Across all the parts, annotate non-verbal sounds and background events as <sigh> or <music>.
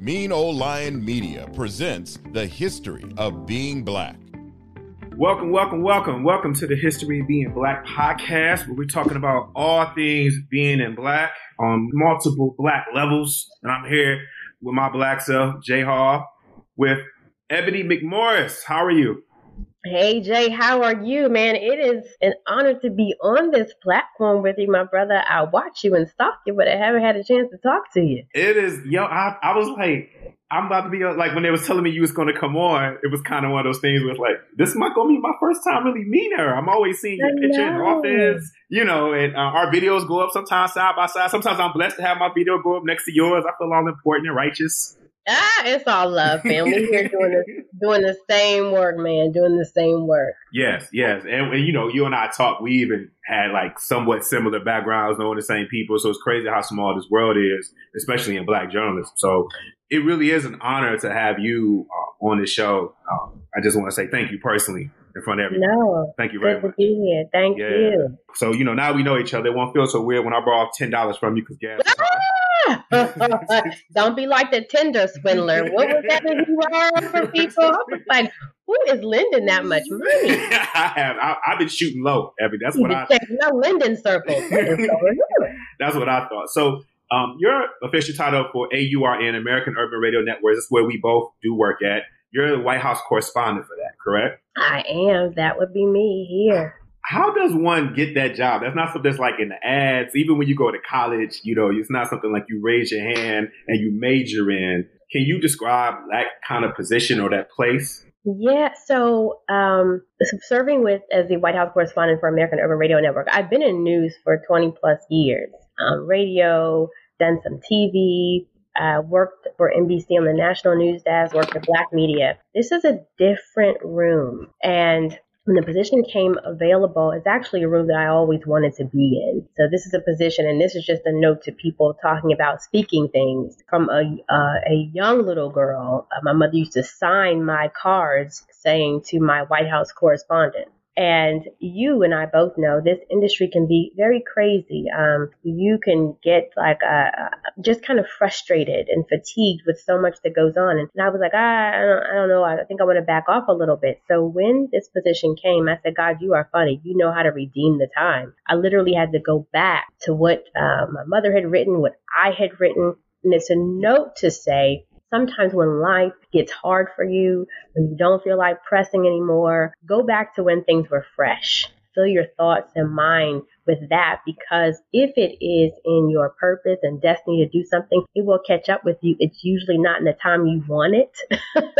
Mean Old Lion Media presents the history of being black. Welcome, welcome, welcome. Welcome to the History of Being Black podcast, where we're talking about all things being in black on multiple black levels. And I'm here with my black self, Jay Hall, with Ebony McMorris. How are you? Hey Jay, how are you, man? It is an honor to be on this platform with you, my brother. I watch you and stalk you, but I haven't had a chance to talk to you. It is, yo. I, I was like, I'm about to be like when they was telling me you was going to come on. It was kind of one of those things with like, this might gonna be my first time really meeting her. I'm always seeing your picture in the office, you know, and uh, our videos go up sometimes side by side. Sometimes I'm blessed to have my video go up next to yours. I feel all important and righteous. Ah, it's all love, man. We here doing the <laughs> doing the same work, man. Doing the same work. Yes, yes, and, and you know, you and I talk. We even had like somewhat similar backgrounds, knowing the same people. So it's crazy how small this world is, especially in Black journalism. So it really is an honor to have you uh, on the show. Um, I just want to say thank you personally in front of everyone. No, Thank you very much. Thank Yeah. you. So you know, now we know each other. It won't feel so weird when I borrow ten dollars from you because gas. <laughs> <laughs> Don't be like the Tinder swindler. What was that that you were for people? I was like, who is lending that much money? <laughs> I have. I, I've been shooting low. That's what I. no lending circles. What is going on? That's what I thought. So, um, your official title for AURN, American Urban Radio Network, is where we both do work at. You're the White House correspondent for that, correct? I am. That would be me here. How does one get that job? That's not something that's like in the ads. Even when you go to college, you know, it's not something like you raise your hand and you major in. Can you describe that kind of position or that place? Yeah, so um, serving with as the White House correspondent for American Urban Radio Network, I've been in news for 20 plus years. Um, radio, done some TV, uh, worked for NBC on the national news desk, worked for Black Media. This is a different room, and when the position came available, it's actually a room that I always wanted to be in. So this is a position, and this is just a note to people talking about speaking things. From a uh, a young little girl, uh, my mother used to sign my cards saying to my White House correspondent. And you and I both know this industry can be very crazy. Um, you can get like uh, just kind of frustrated and fatigued with so much that goes on. And I was like, ah, I don't, I don't know. I think I want to back off a little bit. So when this position came, I said, God, you are funny. You know how to redeem the time. I literally had to go back to what uh, my mother had written, what I had written. And it's a note to say, sometimes when life gets hard for you, when you don't feel like pressing anymore, go back to when things were fresh. Fill your thoughts and mind with that because if it is in your purpose and destiny to do something, it will catch up with you. It's usually not in the time you want it, <laughs>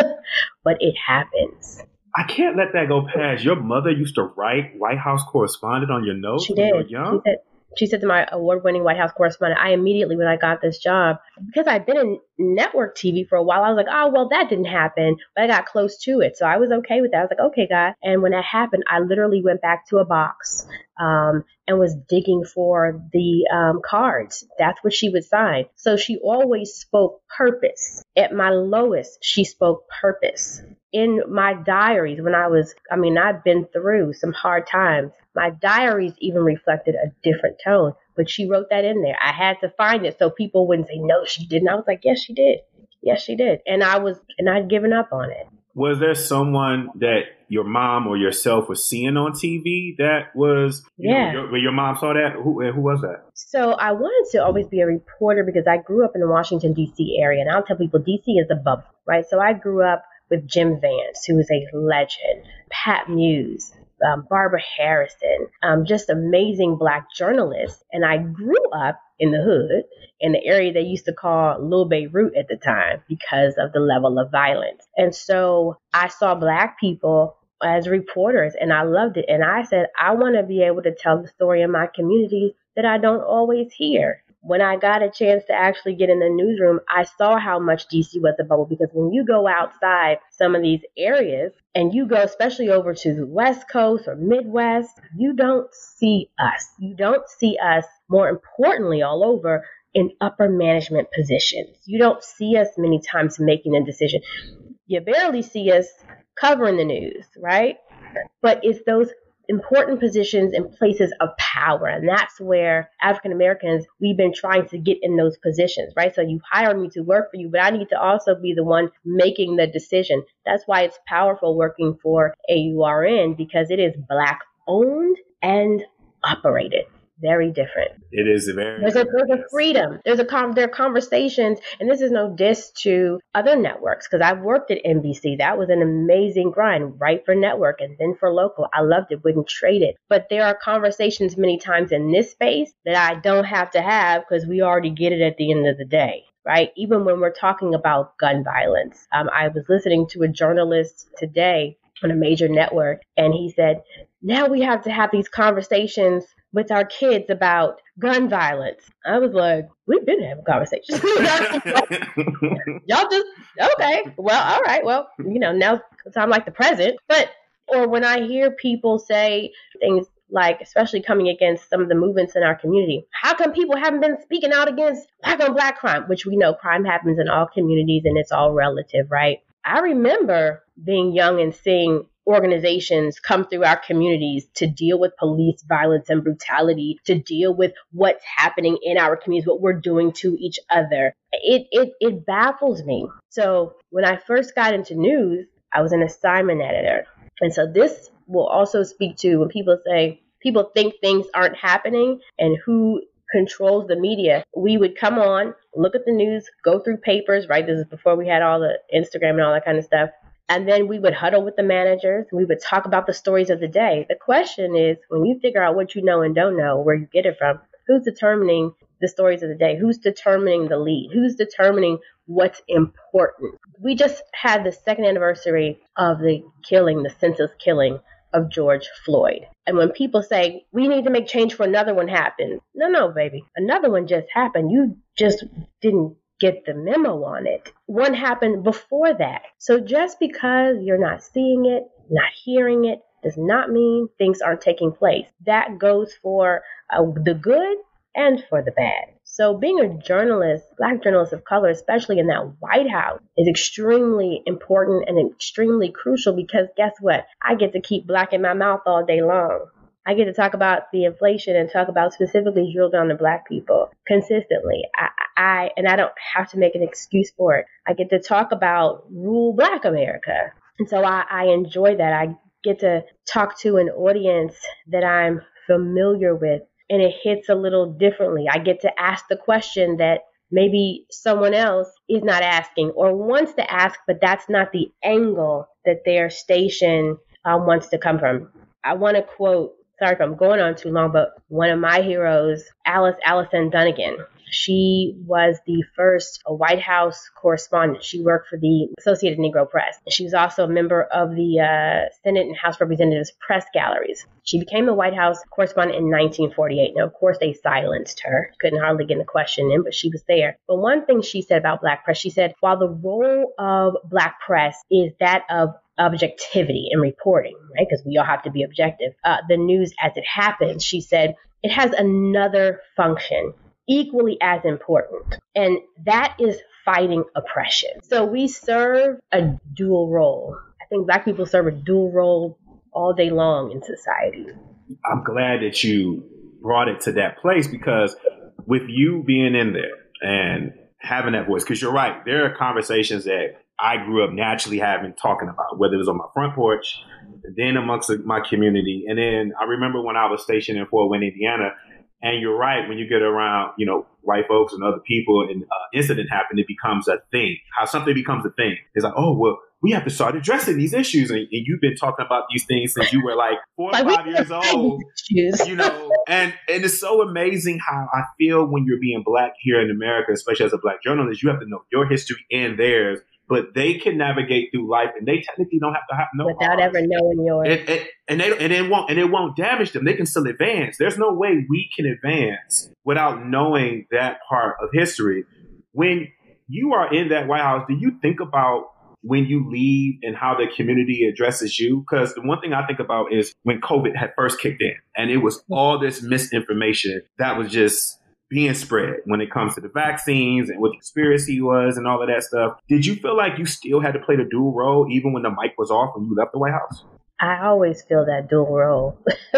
but it happens. I can't let that go past. Your mother used to write White House correspondent on your notes She when you were did. young. She said, she said to my award winning White House correspondent, I immediately, when I got this job, because I'd been in network TV for a while, I was like, oh, well, that didn't happen. But I got close to it. So I was okay with that. I was like, okay, God. And when that happened, I literally went back to a box um, and was digging for the um, cards. That's what she would sign. So she always spoke purpose. At my lowest, she spoke purpose in my diaries when I was, I mean, I've been through some hard times. My diaries even reflected a different tone, but she wrote that in there. I had to find it so people wouldn't say, no, she didn't. I was like, yes, she did. Yes, she did. And I was, and I'd given up on it. Was there someone that your mom or yourself was seeing on TV that was, yeah. Know, your, your mom saw that? Who, who was that? So I wanted to always be a reporter because I grew up in the Washington, D.C. area. And I'll tell people D.C. is a bubble, right? So I grew up with Jim Vance, who is a legend, Pat Muse, um, Barbara Harrison, um, just amazing black journalists. And I grew up in the hood in the area they used to call Little Beirut at the time because of the level of violence. And so I saw black people as reporters and I loved it. And I said, I want to be able to tell the story in my community that I don't always hear when I got a chance to actually get in the newsroom, I saw how much DC was a bubble because when you go outside some of these areas and you go especially over to the West Coast or Midwest, you don't see us. You don't see us, more importantly, all over in upper management positions. You don't see us many times making a decision. You barely see us covering the news, right? But it's those important positions and places of power. And that's where African Americans, we've been trying to get in those positions, right? So you hire me to work for you, but I need to also be the one making the decision. That's why it's powerful working for AURN because it is Black owned and operated very different. It is very. There's a there's a freedom. There's a con. There are conversations, and this is no diss to other networks because I've worked at NBC. That was an amazing grind, right for network and then for local. I loved it. Wouldn't trade it. But there are conversations many times in this space that I don't have to have because we already get it at the end of the day right? Even when we're talking about gun violence. Um, I was listening to a journalist today on a major network, and he said, now we have to have these conversations with our kids about gun violence. I was like, we've been having conversations. <laughs> Y'all just okay. Well, all right. Well, you know, now I'm like the president. But or when I hear people say things like, especially coming against some of the movements in our community, how come people haven't been speaking out against black on black crime, which we know crime happens in all communities and it's all relative, right? I remember being young and seeing organizations come through our communities to deal with police violence and brutality, to deal with what's happening in our communities, what we're doing to each other. It it it baffles me. So when I first got into news, I was an assignment editor. And so this will also speak to when people say people think things aren't happening and who controls the media. We would come on, look at the news, go through papers, right? This is before we had all the Instagram and all that kind of stuff. And then we would huddle with the managers. We would talk about the stories of the day. The question is when you figure out what you know and don't know, where you get it from, who's determining the stories of the day? Who's determining the lead? Who's determining what's important? We just had the second anniversary of the killing, the senseless killing of George Floyd. And when people say, we need to make change for another one happen, no, no, baby. Another one just happened. You just didn't get the memo on it. One happened before that. So just because you're not seeing it, not hearing it, does not mean things aren't taking place. That goes for uh, the good and for the bad. So being a journalist, black journalist of color, especially in that White House, is extremely important and extremely crucial because guess what? I get to keep black in my mouth all day long. I get to talk about the inflation and talk about specifically drill down to black people consistently. I, I and I don't have to make an excuse for it. I get to talk about rural black America. And so I, I enjoy that. I get to talk to an audience that I'm familiar with and it hits a little differently. I get to ask the question that maybe someone else is not asking or wants to ask, but that's not the angle that their station um, wants to come from. I want to quote sorry if I'm going on too long, but one of my heroes, Alice Allison Dunnigan. She was the first White House correspondent. She worked for the Associated Negro Press. She was also a member of the uh, Senate and House Representatives press galleries. She became the White House correspondent in 1948. Now, of course, they silenced her. Couldn't hardly get a question in, but she was there. But one thing she said about Black press, she said, while the role of Black press is that of objectivity in reporting, right? Because we all have to be objective. Uh, the news as it happens, she said, it has another function equally as important, and that is fighting oppression. So we serve a dual role. I think black people serve a dual role all day long in society. I'm glad that you brought it to that place because with you being in there and having that voice, because you're right, there are conversations that I grew up naturally having talking about, whether it was on my front porch, then amongst my community. And then I remember when I was stationed in Fort Wayne, Indiana, and you're right, when you get around, you know, white folks and other people and uh, incident happen, it becomes a thing. How something becomes a thing. It's like, oh, well, we have to start addressing these issues. And, and you've been talking about these things since you were like four or five years old. You know, and, and it's so amazing how I feel when you're being black here in America, especially as a black journalist, you have to know your history and theirs but they can navigate through life, and they technically don't have to have no without ever knowing yours. And, and, and, they and it won't and it won't damage them. They can still advance. There's no way we can advance without knowing that part of history. When you are in that White House, do you think about when you leave and how the community addresses you? Because the one thing I think about is when COVID had first kicked in, and it was all this misinformation that was just being spread when it comes to the vaccines and what the conspiracy was and all of that stuff. Did you feel like you still had to play the dual role even when the mic was off when you left the White House? I always feel that dual role. <laughs>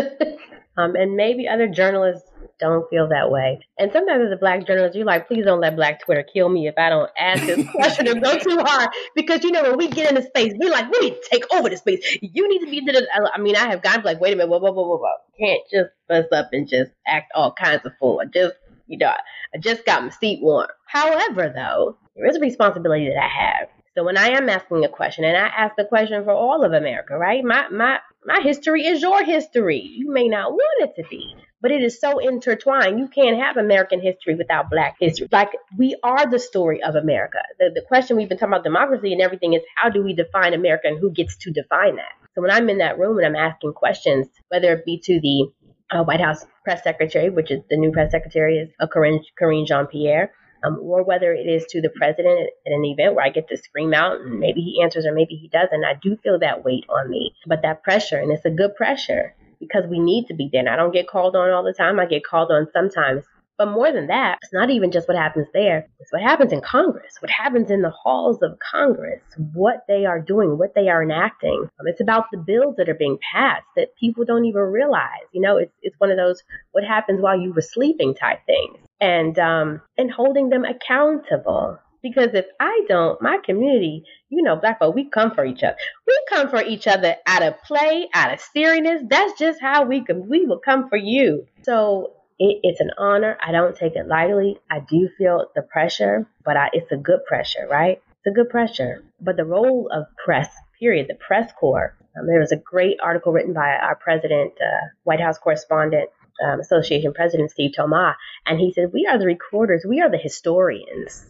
um, and maybe other journalists don't feel that way. And sometimes as a black journalist, you're like, please don't let black Twitter kill me if I don't ask this <laughs> question or go too hard. Because you know, when we get into space, we're like, we need to take over the space. You need to be the I mean, I have gone like, wait a minute, whoa, whoa, whoa, whoa, whoa. Can't just bust up and just act all kinds of fool. Just you know, I just got my seat warm. However, though, there is a responsibility that I have. So when I am asking a question, and I ask the question for all of America, right? My my my history is your history. You may not want it to be, but it is so intertwined. You can't have American history without Black history. Like we are the story of America. The the question we've been talking about democracy and everything is how do we define America and who gets to define that? So when I'm in that room and I'm asking questions, whether it be to the uh, White House press secretary, which is the new press secretary is a Karine, Karine Jean Pierre, um, or whether it is to the president at an event where I get to scream out and maybe he answers or maybe he doesn't. I do feel that weight on me, but that pressure, and it's a good pressure because we need to be there. And I don't get called on all the time. I get called on sometimes but more than that, it's not even just what happens there. It's what happens in Congress, what happens in the halls of Congress, what they are doing, what they are enacting. Um, it's about the bills that are being passed that people don't even realize. You know, it's, it's one of those what happens while you were sleeping type things. And, um, and holding them accountable. Because if I don't, my community, you know, black folk, we come for each other. We come for each other out of play, out of seriousness. That's just how we can, we will come for you. So it, it's an honor. I don't take it lightly. I do feel the pressure, but I, it's a good pressure, right? It's a good pressure. But the role of press, period, the press corps. Um, there was a great article written by our president, uh, White House correspondent, um, Association President Steve Thoma, and he said, "We are the recorders. We are the historians.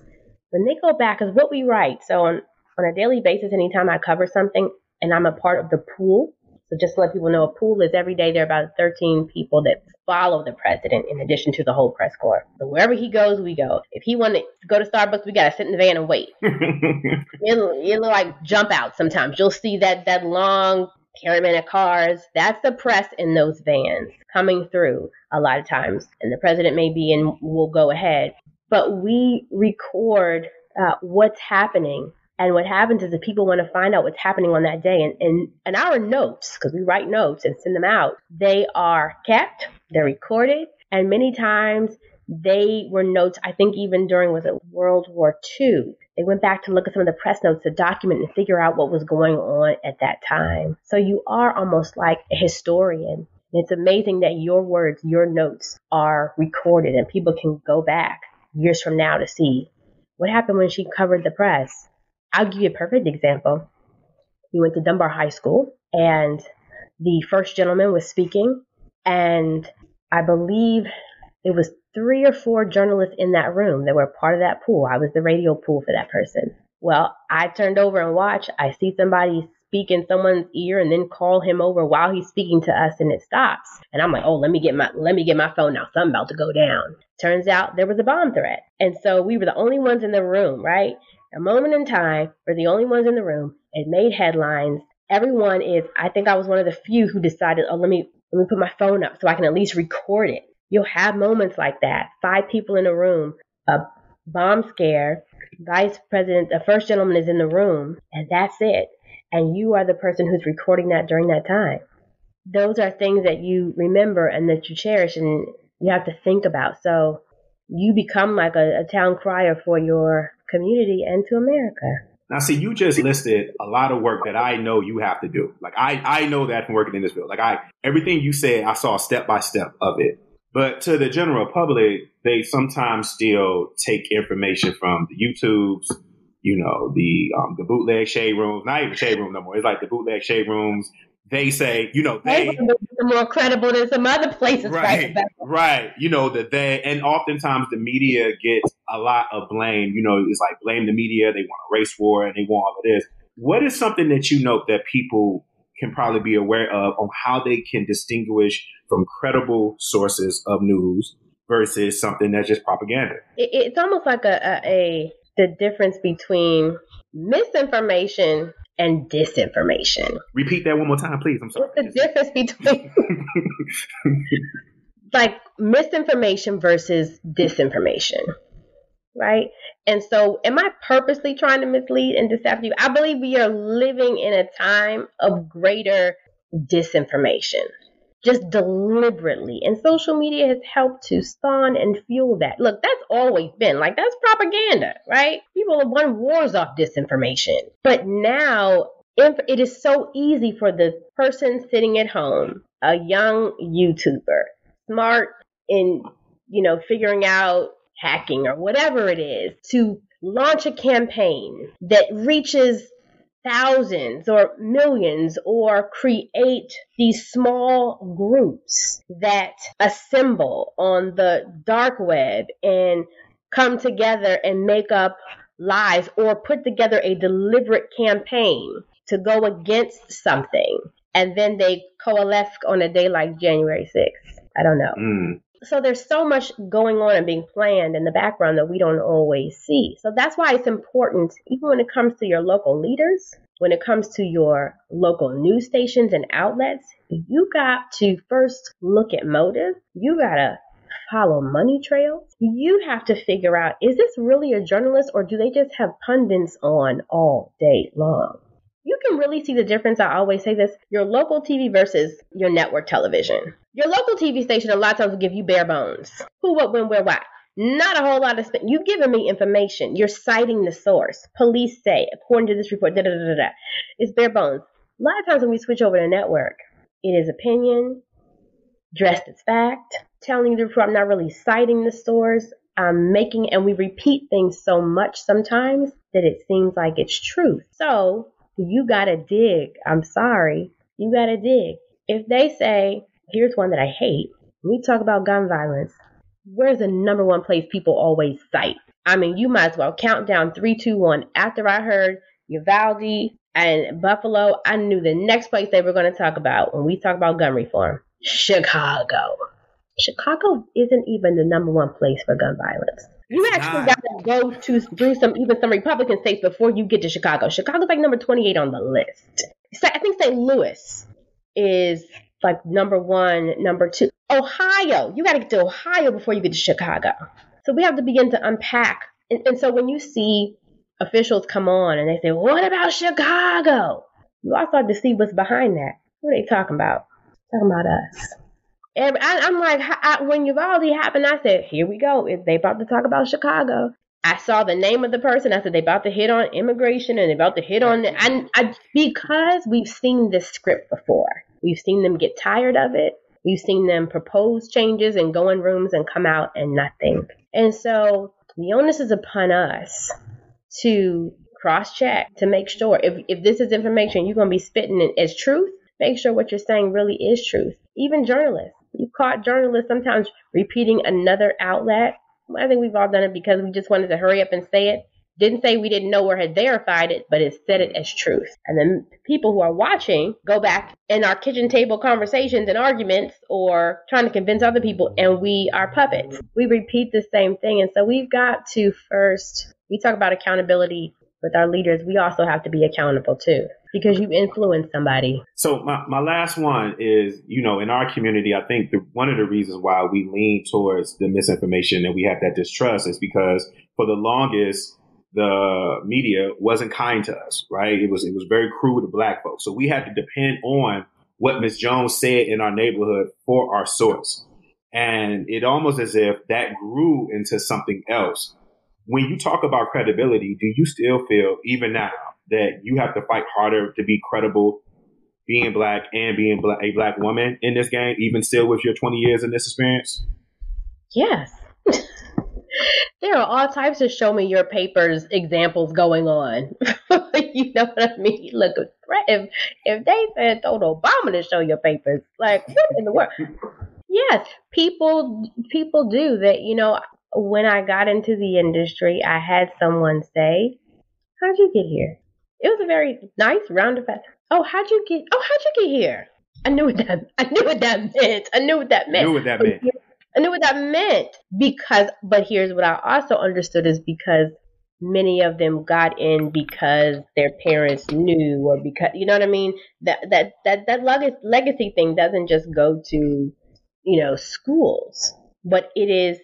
When they go back, is what we write. So on on a daily basis, anytime I cover something, and I'm a part of the pool so just to let people know, a pool is every day there are about 13 people that follow the president in addition to the whole press corps. So wherever he goes, we go. If he wanted to go to Starbucks, we got to sit in the van and wait. <laughs> it'll, it'll like jump out sometimes. You'll see that, that long caravan of cars. That's the press in those vans coming through a lot of times. And the president may be and will go ahead. But we record uh, what's happening and what happens is that people want to find out what's happening on that day. And, and, and our notes, because we write notes and send them out, they are kept, they're recorded, and many times they were notes, I think even during, was it World War II? They went back to look at some of the press notes to document and figure out what was going on at that time. So you are almost like a historian. And it's amazing that your words, your notes are recorded and people can go back years from now to see what happened when she covered the press I'll give you a perfect example. We went to Dunbar High School, and the first gentleman was speaking, and I believe it was three or four journalists in that room that were part of that pool. I was the radio pool for that person. Well, I turned over and watched. I see somebody speak in someone's ear and then call him over while he's speaking to us and it stops. And I'm like, oh, let me get my let me get my phone now. Something about to go down. Turns out there was a bomb threat. And so we were the only ones in the room, right? A moment in time, we're the only ones in the room. It made headlines. Everyone is, I think I was one of the few who decided, oh, let me, let me put my phone up so I can at least record it. You'll have moments like that. Five people in a room, a bomb scare, vice president, the first gentleman is in the room, and that's it. And you are the person who's recording that during that time. Those are things that you remember and that you cherish and you have to think about. So you become like a, a town crier for your community and to America. Now, see, you just listed a lot of work that I know you have to do. Like I, I know that from working in this field. Like I, everything you said, I saw step by step of it. But to the general public, they sometimes still take information from the YouTubes, you know, the um, the bootleg shade rooms, not even shade room no more. It's like the bootleg shade rooms. They say, you know, they are more credible than some other places, right? Right. right. You know that they, and oftentimes the media gets a lot of blame. You know, it's like blame the media. They want a race war and they want all of this. What is something that you note that people can probably be aware of on how they can distinguish from credible sources of news versus something that's just propaganda? It's almost like a, a, a the difference between misinformation and disinformation. Repeat that one more time, please. I'm sorry. What's the difference between <laughs> <laughs> like misinformation versus disinformation? Right? And so, am I purposely trying to mislead and deceive you? I believe we are living in a time of greater disinformation just deliberately. And social media has helped to spawn and fuel that. Look, that's always been like that's propaganda, right? People have won wars off disinformation. But now if it is so easy for the person sitting at home, a young YouTuber, smart in, you know, figuring out hacking or whatever it is, to launch a campaign that reaches thousands or millions or create these small groups that assemble on the dark web and come together and make up lies or put together a deliberate campaign to go against something and then they coalesce on a day like January 6th. I don't know. Mm so there's so much going on and being planned in the background that we don't always see. So that's why it's important, even when it comes to your local leaders, when it comes to your local news stations and outlets, you got to first look at motive. You got to follow money trails. You have to figure out is this really a journalist or do they just have pundits on all day long? You can really see the difference. I always say this your local TV versus your network television. Your local TV station a lot of times will give you bare bones. Who, what, when, where, why. Not a whole lot of stuff. You've given me information. You're citing the source. Police say, according to this report, da da da da. It's bare bones. A lot of times when we switch over to network, it is opinion, dressed as fact, telling you the report. I'm not really citing the source. I'm making, and we repeat things so much sometimes that it seems like it's truth. So you gotta dig. I'm sorry. You gotta dig. If they say Here's one that I hate. We talk about gun violence, where's the number one place people always cite? I mean, you might as well count down three, two, one. After I heard Uvalde and Buffalo, I knew the next place they were going to talk about when we talk about gun reform Chicago. Chicago isn't even the number one place for gun violence. You it's actually got to go to through some even some Republican states before you get to Chicago. Chicago's like number 28 on the list. I think St. Louis is like number one, number two. Ohio, you got to get to Ohio before you get to Chicago. So we have to begin to unpack. And, and so when you see officials come on and they say, "What about Chicago?" You also have to see what's behind that. What are they talking about? Talking about us. And I, am like, I, when Uvalde happened, I said, "Here we go. If they about to talk about Chicago." I saw the name of the person. I said they about to hit on immigration and they about to hit on. And I, because we've seen this script before We've seen them get tired of it. We've seen them propose changes and go in rooms and come out and nothing. And so the onus is upon us to cross check to make sure if, if this is information you're going to be spitting it as truth, make sure what you're saying really is truth. Even journalists. You've caught journalists sometimes repeating another outlet. I think we've all done it because we just wanted to hurry up and say it. Didn't say we didn't know or had verified it, but it said it as truth. And then people who are watching go back in our kitchen table conversations and arguments or trying to convince other people, and we are puppets. We repeat the same thing. And so we've got to first, we talk about accountability with our leaders, we also have to be accountable too because you influence somebody. So my, my last one is, you know, in our community, I think the, one of the reasons why we lean towards the misinformation and we have that distrust is because for the longest, the media wasn't kind to us, right? It was it was very cruel to black folks. So we had to depend on what Miss Jones said in our neighborhood for our source. And it almost as if that grew into something else. When you talk about credibility, do you still feel, even now, that you have to fight harder to be credible being black and being black, a black woman in this game, even still with your 20 years in this experience? Yes. <laughs> there are all types of show me your papers examples going on. <laughs> you know what I mean? Look, if if they said told Obama to show your papers, like what in the world? <laughs> Yes, people people do that. You know, when I got into the industry, I had someone say, "How'd you get here?" It was a very nice roundabout. Oh, how'd you get? Oh, how'd you get here? I knew what that. <laughs> I knew what that meant. I knew what that meant. I knew what that meant. I knew what that meant because. But here's what I also understood is because many of them got in because their parents knew or because you know what I mean. That that that that legacy thing doesn't just go to you know schools but it is,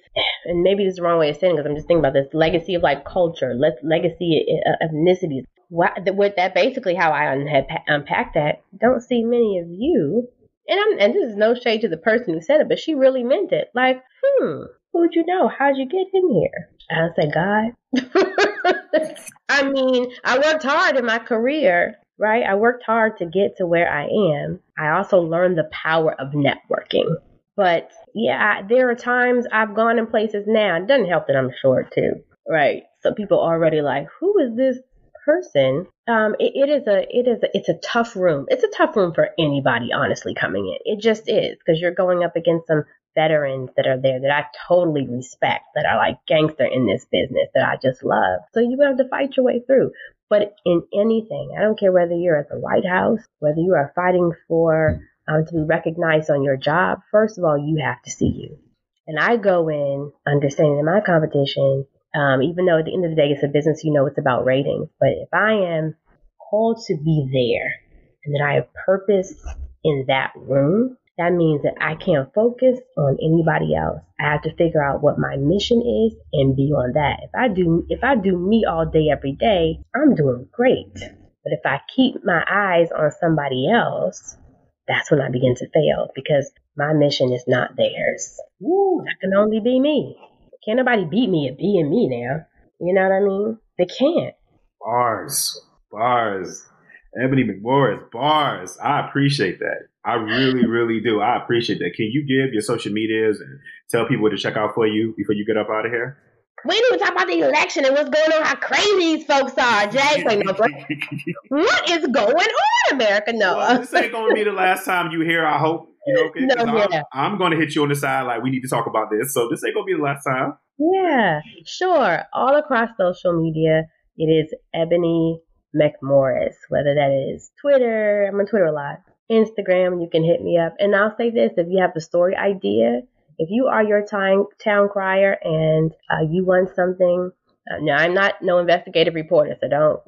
and maybe this is the wrong way of saying it because I'm just thinking about this legacy of like culture, let's legacy of ethnicities what that basically how I unpack, unpack that. Don't see many of you, and I'm and this is no shade to the person who said it, but she really meant it. Like, hmm, who'd you know? How'd you get in here? I said, God. <laughs> I mean, I worked hard in my career, right? I worked hard to get to where I am. I also learned the power of networking. But yeah, there are times I've gone in places now. It doesn't help that I'm short too, right? So people already like, who is this person, um, it, it is a it is a, it's a tough room. It's a tough room for anybody, honestly, coming in. It just is because you're going up against some veterans that are there that I totally respect, that are like gangster in this business that I just love. So you have to fight your way through. But in anything, I don't care whether you're at the White House, whether you are fighting for um, to be recognized on your job. First of all, you have to see you. And I go in understanding that my competition um, even though at the end of the day, it's a business, you know, it's about ratings. But if I am called to be there and that I have purpose in that room, that means that I can't focus on anybody else. I have to figure out what my mission is and be on that. If I do, if I do me all day, every day, I'm doing great. But if I keep my eyes on somebody else, that's when I begin to fail because my mission is not theirs. Woo, that can only be me. Can't nobody beat me at being me now. You know what I mean? They can't. Bars. Bars. Ebony McMorris, bars. I appreciate that. I really, <laughs> really do. I appreciate that. Can you give your social medias and tell people to check out for you before you get up out of here? We didn't even talk about the election and what's going on, how crazy these folks are, Jay. Like, no, <laughs> what is going on, America? No. Well, this ain't going to be the last time you hear, I hope. You know, okay? no, yeah. I'm, I'm going to hit you on the side like we need to talk about this. So this ain't going to be the last time. Yeah, sure. All across social media, it is Ebony McMorris, whether that is Twitter, I'm on Twitter a lot, Instagram, you can hit me up. And I'll say this if you have a story idea, if you are your town, town crier and uh, you want something, uh, now I'm not no investigative reporter, so don't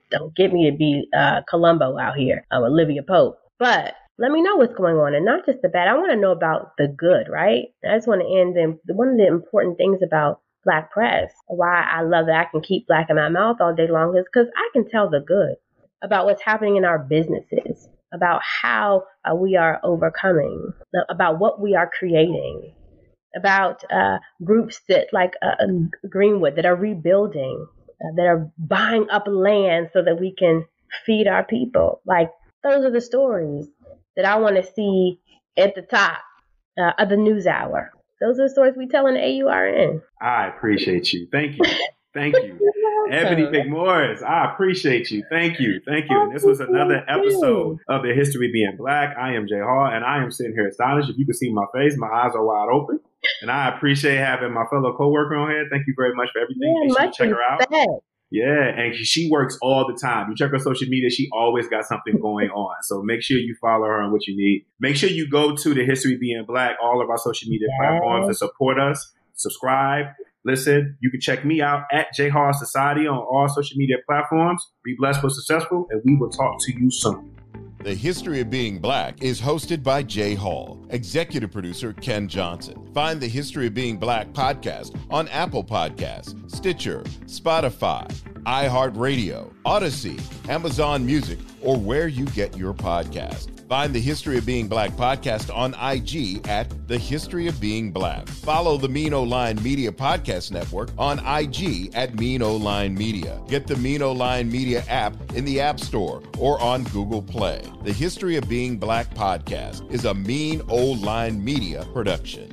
<laughs> don't get me to be uh, Columbo out here, I'm Olivia Pope. But let me know what's going on and not just the bad. I want to know about the good, right? I just want to end the, one of the important things about black press, why I love that I can keep black in my mouth all day long is because I can tell the good about what's happening in our businesses, about how uh, we are overcoming, about what we are creating, about uh, groups that like uh, Greenwood that are rebuilding, uh, that are buying up land so that we can feed our people. Like those are the stories that I want to see at the top uh, of the news hour. Those are the stories we tell in AURN. I appreciate you. Thank you. <laughs> Thank you. Ebony McMorris, I appreciate you. Thank you. Thank you. And this was another episode of The History Being Black. I am Jay Hall, and I am sitting here astonished. If you can see my face, my eyes are wide open. And I appreciate having my fellow coworker on here. Thank you very much for everything. Yeah, check her out. Yeah, and she works all the time. You check her social media, she always got something going <laughs> on. So make sure you follow her on what you need. Make sure you go to the History Being Black, all of our social media platforms to support us, subscribe, listen. You can check me out at J Hall Society on all social media platforms. Be blessed, but successful, and we will talk to you soon. The History of Being Black is hosted by Jay Hall, executive producer Ken Johnson. Find the History of Being Black podcast on Apple Podcasts, Stitcher, Spotify, iHeartRadio, Audacy, Amazon Music, or where you get your podcast. Find the History of Being Black podcast on IG at The History of Being Black. Follow the Mean O Line Media Podcast Network on IG at Mean O Line Media. Get the Mean O Line Media app in the App Store or on Google Play. The History of Being Black podcast is a Mean O Line Media production.